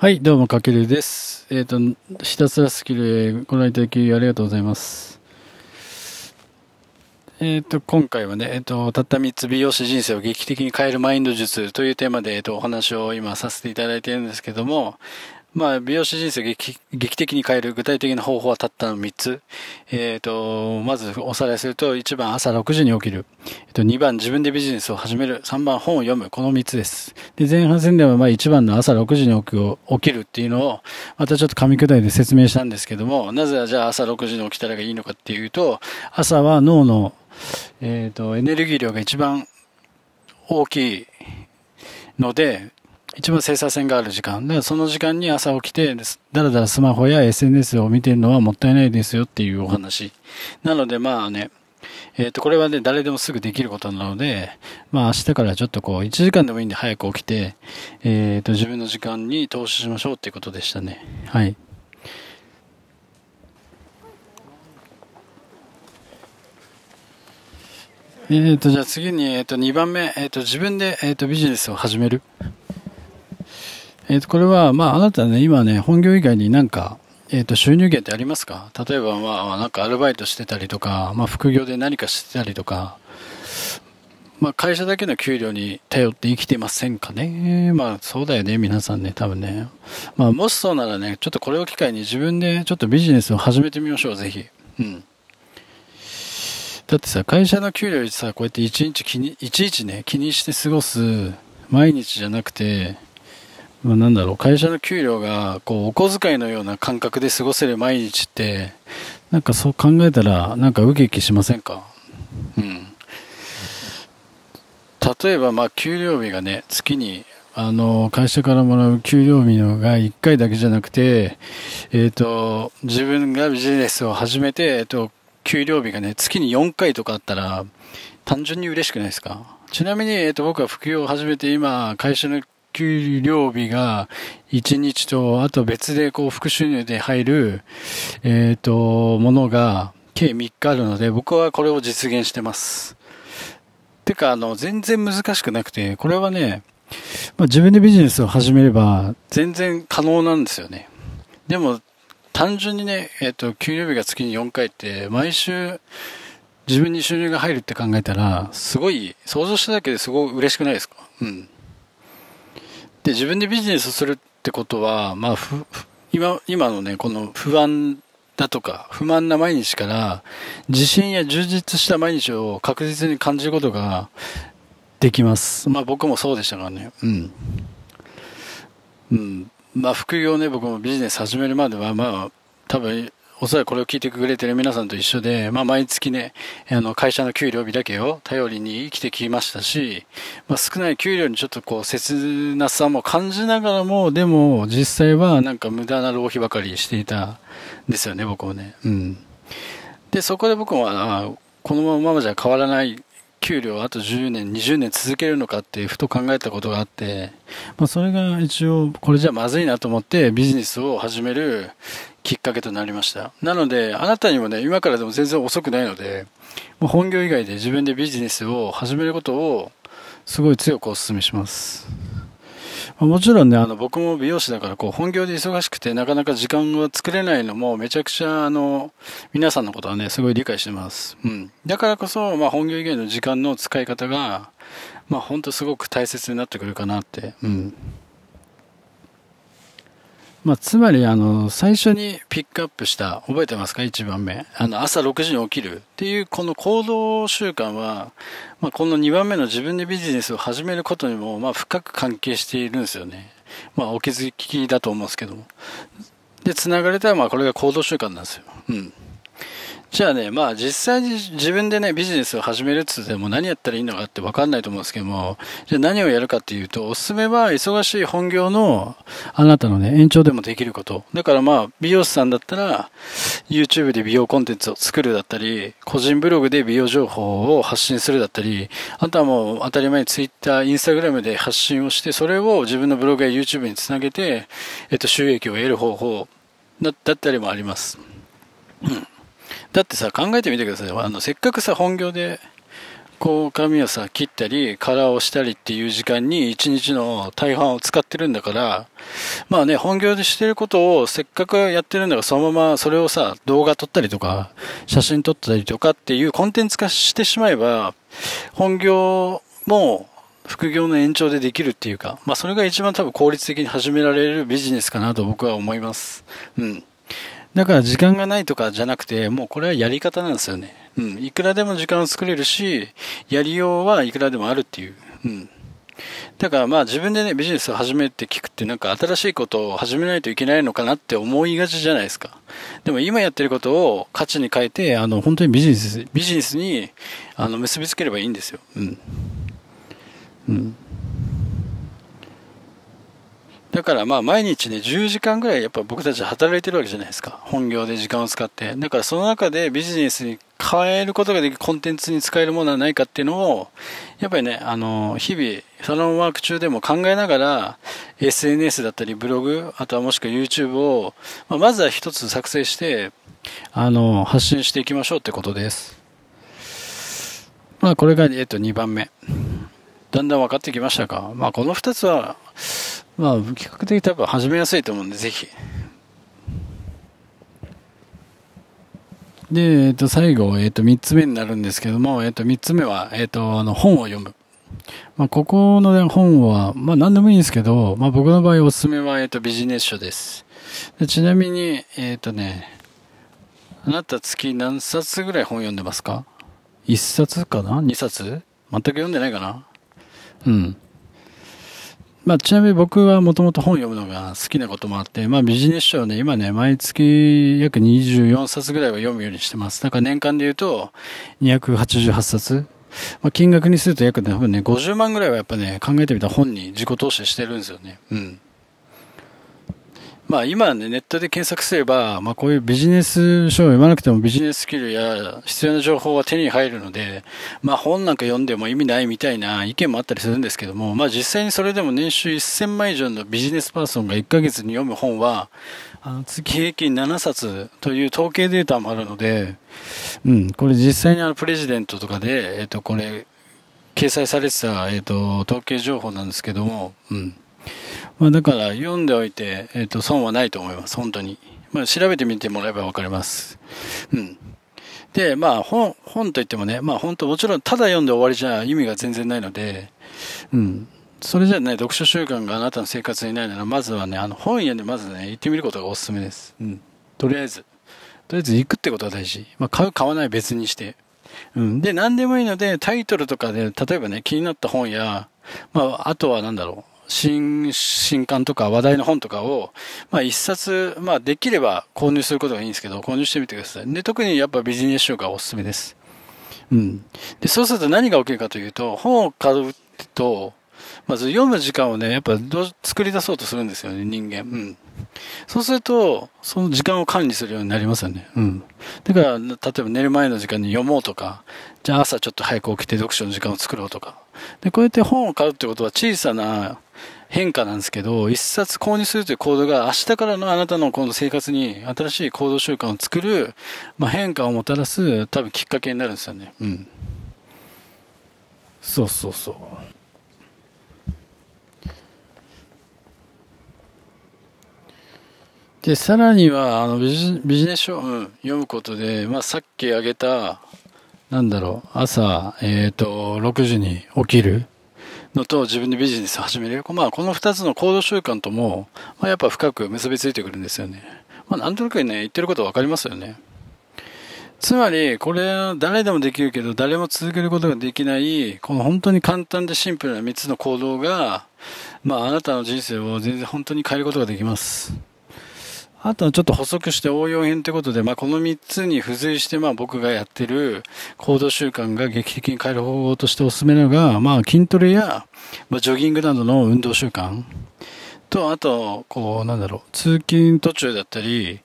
はい、どうも、かけるです。えっ、と、ひたすらスキルご覧いただきありがとうございます。えっ、と、今回はね、えっ、と、たった3つ美容師人生を劇的に変えるマインド術というテーマで、えっ、と、お話を今させていただいているんですけども、まあ、美容師人生劇劇的に変える具体的な方法はたったの3つ。えっ、と、まずおさらいすると、1番朝6時に起きる。えっと、2番自分でビジネスを始める。3番本を読む。この3つです。で、前半戦ではまあ1番の朝6時に起きるっていうのを、またちょっと噛み砕いて説明したんですけども、なぜじゃあ朝6時に起きたらいいのかっていうと、朝は脳の、えっ、と、エネルギー量が一番大きいので、一番生産性がある時間。だからその時間に朝起きて、だらだらスマホや SNS を見てるのはもったいないですよっていうお話。なのでまあね、えっ、と、これはね、誰でもすぐできることなので、まあ明日からちょっとこう、1時間でもいいんで早く起きて、えっ、と、自分の時間に投資しましょうっていうことでしたね。はい。えっ、と、じゃあ次に、えっ、と、2番目、えっ、と、自分で、えっ、と、ビジネスを始める。えっ、と、これは、まあ、あなたね、今ね、本業以外になんか、えっ、と、収入源ってありますか？例えば、まあ、なんかアルバイトしてたりとか、まあ、副業で何かしてたりとか、まあ、会社だけの給料に頼って生きてませんかね？まあ、そうだよね、皆さんね、多分ね。まあ、もしそうならね、ちょっとこれを機会に自分でちょっとビジネスを始めてみましょう、ぜひ。うん。だってさ、会社の給料さ、こうやって一日気に、いちいちね、気にして過ごす毎日じゃなくて、まあ、なんだろう、会社の給料が、こう、お小遣いのような感覚で過ごせる毎日って、なんかそう考えたら、なんかウキウキしませんか？うん。例えば、まあ、給料日がね、月に、あの、会社からもらう給料日のが1回だけじゃなくて、えっ、と、自分がビジネスを始めて、えっ、と、給料日がね、月に4回とかあったら、単純に嬉しくないですか？ちなみに、えっ、と、僕は副業を始めて今、会社の給料日が1日と、あと別でこう、副収入で入る、えっ、と、ものが、計3日あるので、僕はこれを実現してます。てか、あの、全然難しくなくて、これはね、まあ、自分でビジネスを始めれば、全然可能なんですよね。でも、単純にね、えっ、と、給料日が月に4回って、毎週、自分に収入が入るって考えたら、すごい、想像しただけですごい嬉しくないですか？うん。で、自分でビジネスするってことは、まあ、ふ、今、今のね、この不安だとか、不満な毎日から、自信や充実した毎日を確実に感じることができます。まあ僕もそうでしたからね。うん。うん。まあ副業ね、僕もビジネス始めるまでは、まあ、多分、おそらくこれを聞いてくれてる皆さんと一緒で、まあ毎月ね、あの会社の給料日だけを頼りに生きてきましたし、まあ少ない給料にちょっとこう切なさも感じながらも、でも実際はなんか無駄な浪費ばかりしていたんですよね、僕もね。うん。で、そこで僕は、このままじゃ変わらない給料をあと10年、20年続けるのかってふと考えたことがあって、まあそれが一応これじゃまずいなと思ってビジネスを始めるきっかけとなりました。なので、あなたにもね、今からでも全然遅くないので、もう本業以外で自分でビジネスを始めることをすごい強くお勧めします。もちろんね、あの、僕も美容師だから、こう、本業で忙しくて、なかなか時間が作れないのも、めちゃくちゃ、あの、皆さんのことはね、すごい理解してます。うん。だからこそ、まあ、本業以外の時間の使い方が、まあ、本当すごく大切になってくるかなって。うん。まあ、つまり、あの、最初にピックアップした、覚えてますか？一番目。あの、朝6時に起きるっていう、この行動習慣は、まあ、この2番目の自分でビジネスを始めることにも、まあ、深く関係しているんですよね。まあ、お気づきだと思うんですけども。で、繋がれたら、まあ、これが行動習慣なんですよ。うん。じゃあね、まあ実際に自分でね、ビジネスを始めるつっても何やったらいいのかって分かんないと思うんですけども、じゃあ何をやるかっていうと、おすすめは忙しい本業のあなたのね、延長でもできること。だからまあ、美容師さんだったら、YouTube で美容コンテンツを作るだったり、個人ブログで美容情報を発信するだったり、あとはもう当たり前に Twitter、Instagram で発信をして、それを自分のブログや YouTube につなげて、えっと、収益を得る方法だったりもあります。うん。だってさ、考えてみてください。あの、せっかくさ、本業で、こう髪をさ、切ったり、カラーをしたりっていう時間に一日の大半を使ってるんだから、まあね、本業でしてることをせっかくやってるんだから、そのままそれをさ、動画撮ったりとか、写真撮ったりとかっていうコンテンツ化してしまえば、本業も副業の延長でできるっていうか、まあそれが一番多分効率的に始められるビジネスかなと僕は思います。うん。だから時間がないとかじゃなくて、もうこれはやり方なんですよね。うん。いくらでも時間を作れるし、やりようはいくらでもあるっていう。うん。だからまあ自分でね、ビジネスを始めて聞くってなんか新しいことを始めないといけないのかなって思いがちじゃないですか。でも今やってることを価値に変えて、あの本当にビジネス、ビジネスにあの結びつければいいんですよ。うん。うん。だからまあ毎日ね、10時間ぐらいやっぱ僕たち働いてるわけじゃないですか。本業で時間を使って。だからその中でビジネスに変えることができるコンテンツに使えるものはないかっていうのを、やっぱりね、あの、日々、サロンワーク中でも考えながら、SNS だったりブログ、あとはもしくは YouTube を、まあ、まずは一つ作成して、あの、発信していきましょうってことです。まあこれが、えっと、2番目。だんだん分かってきましたか？まあこの2つは、まあ、比較的多分始めやすいと思うんで、ぜひ。で、えっ、ー、と、最後、えっ、ー、と、三つ目になるんですけども、えっ、ー、と、三つ目は、えっ、と、あの、本を読む。まあ、ここの、ね、本は、まあ、何でもいいんですけど、まあ、僕の場合おすすめは、えっ、と、ビジネス書ですで。ちなみに、えっ、とね、あなた月何冊ぐらい本読んでますか ?1 冊かな ?2 冊？全く読んでないかな？うん。まあ、ちなみに僕はもともと本読むのが好きなこともあって、まあビジネス書をね、今ね、毎月約24冊ぐらいは読むようにしてます。だから年間で言うと、288冊。まあ金額にすると約多分ね、50万ぐらいはやっぱね、考えてみた本に自己投資してるんですよね。うん。まあ今ね、ネットで検索すれば、まあこういうビジネス書を読まなくてもビジネススキルや必要な情報は手に入るので、まあ本なんか読んでも意味ないみたいな意見もあったりするんですけども、まあ実際にそれでも年収1000万以上のビジネスパーソンが1ヶ月に読む本は、あの月平均7冊という統計データもあるので、うん、これ実際にあのプレジデントとかで、えっ、とこれ、掲載されてた、えっ、と、統計情報なんですけども、うん。まあ、だから読んでおいて、えっ、ー、と、損はないと思います、本当に。まあ、調べてみてもらえばわかります。うん。で、まあ、本、本といってもね、まあ、本当もちろん、ただ読んで終わりじゃ意味が全然ないので、うん。それじゃね、読書習慣があなたの生活にないなら、まずはね、あの、本屋でまずね、行ってみることがおすすめです。うん。とりあえず。とりあえず行くってことが大事。まあ、買う、買わない別にして。うん。で、何でもいいので、タイトルとかで、例えばね、気になった本や、まあ、あとはなんだろう。新、新刊とか話題の本とかを、まあ一冊、まあできれば購入することがいいんですけど、購入してみてください。で、特にやっぱビジネス書がおすすめです。うん。で、そうすると何が起きるかというと、本を買うと、まず読む時間をね、やっぱど作り出そうとするんですよね、人間。うん。そうすると、その時間を管理するようになりますよね。うん。だから、例えば寝る前の時間に読もうとか、じゃあ朝ちょっと早く起きて読書の時間を作ろうとか。で、こうやって本を買うってことは小さな変化なんですけど、一冊購入するという行動が明日からのあなたのこの生活に新しい行動習慣を作る、まあ、変化をもたらす多分きっかけになるんですよね。うん。そうそうそう。で、さらには、あのビジ、ビジネス書を、うん、読むことで、まあ、さっき挙げた、なんだろう、朝、えっ、ー、と、6時に起きる。のと自分でビジネスを始める。まあ、この二つの行動習慣とも、まあ、やっぱ深く結びついてくるんですよね。まあ、なんとなくね、言ってることわかりますよね。つまり、これは誰でもできるけど、誰も続けることができない、この本当に簡単でシンプルな三つの行動が、まあ、あなたの人生を全然本当に変えることができます。あとはちょっと補足して応用編ということで、まあ、この3つに付随して、まあ、僕がやってる行動習慣が劇的に変える方法としておすすめなのが、まあ、筋トレや、まあ、ジョギングなどの運動習慣。と、あと、こう、なんだろう、通勤途中だったり、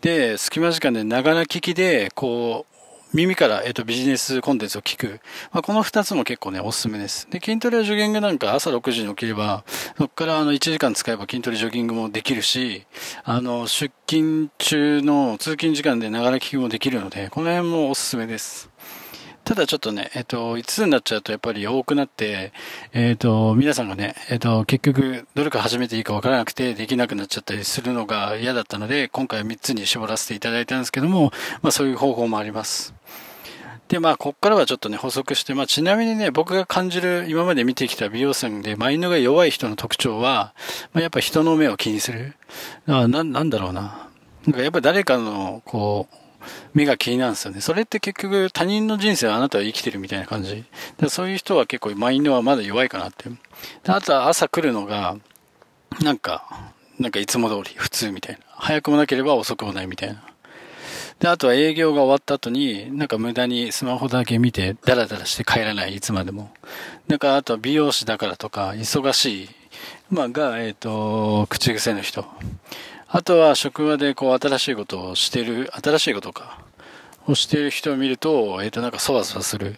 で、隙間時間でながら聞きで、こう、耳から、えっ、と、ビジネスコンテンツを聞く。まあ、この二つも結構ね、おすすめです。で、筋トレやジョギングなんか朝6時に起きれば、そこからあの、1時間使えば筋トレ、ジョギングもできるし、あの、出勤中の通勤時間でながら聞きもできるので、この辺もおすすめです。ただちょっとね、えっ、と、5つになっちゃうとやっぱり多くなって、えっ、と、皆さんがね、えっ、と、結局、どれか始めていいかわからなくてできなくなっちゃったりするのが嫌だったので、今回は3つに絞らせていただいたんですけども、まあそういう方法もあります。で、まあ、こっからはちょっとね、補足して、まあ、ちなみにね、僕が感じる、今まで見てきた美容線で、マインドが弱い人の特徴は、まあ、やっぱ人の目を気にする。あな、なんだろうな。なんかやっぱ誰かの、こう、目が気になるんですよね。それって結局他人の人生はあなたは生きてるみたいな感じ。でそういう人は結構マインドはまだ弱いかなって。あとは朝来るのが、なんか、なんかいつも通り普通みたいな。早くもなければ遅くもないみたいな。で、あとは営業が終わった後に、なんか無駄にスマホだけ見て、ダラダラして帰らない、いつまでも。なんか、あとは美容師だからとか、忙しい、まあ、が、えっ、ー、と、口癖の人。あとは職場でこう、新しいことをしてる、新しいことか、をしてる人を見ると、えっ、ー、と、なんかそわそわする。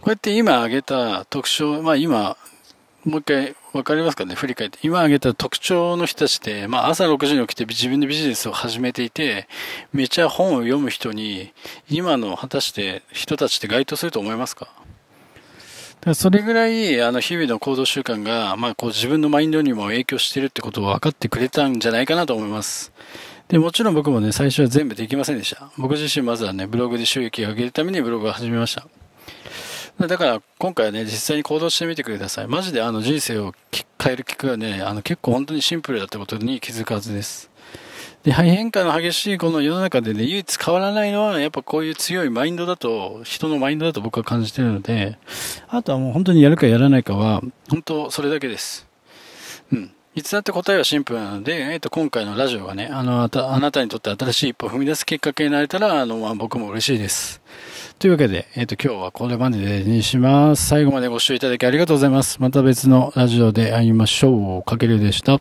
こうやって今挙げた特徴、まあ今、もう一回わかりますかね？振り返って。今挙げた特徴の人たちって、まあ朝6時に起きて自分でビジネスを始めていて、めちゃ本を読む人に、今の果たして人たちって該当すると思いますか？それぐらい、あの、日々の行動習慣が、まあ、こう自分のマインドにも影響してるってことを分かってくれたんじゃないかなと思います。で、もちろん僕もね、最初は全部できませんでした。僕自身まずはね、ブログで収益を上げるためにブログを始めました。だから今回はね、実際に行動してみてください。マジであの人生を変えるきっかけはね、あの結構本当にシンプルだったことに気づくはずです。で、変化の激しいこの世の中でね、唯一変わらないのは、やっぱこういう強いマインドだと、人のマインドだと僕は感じてるので、あとはもう本当にやるかやらないかは、本当それだけです。うん。いつだって答えはシンプルなので、えっ、ー、と、今回のラジオがね、あの、あなたにとって新しい一歩を踏み出すきっかけになれたら、あの、まあ、僕も嬉しいです。というわけで、えっ、ー、と、今日はこれまでにします。最後までご視聴いただきありがとうございます。また別のラジオで会いましょう。かけるでした。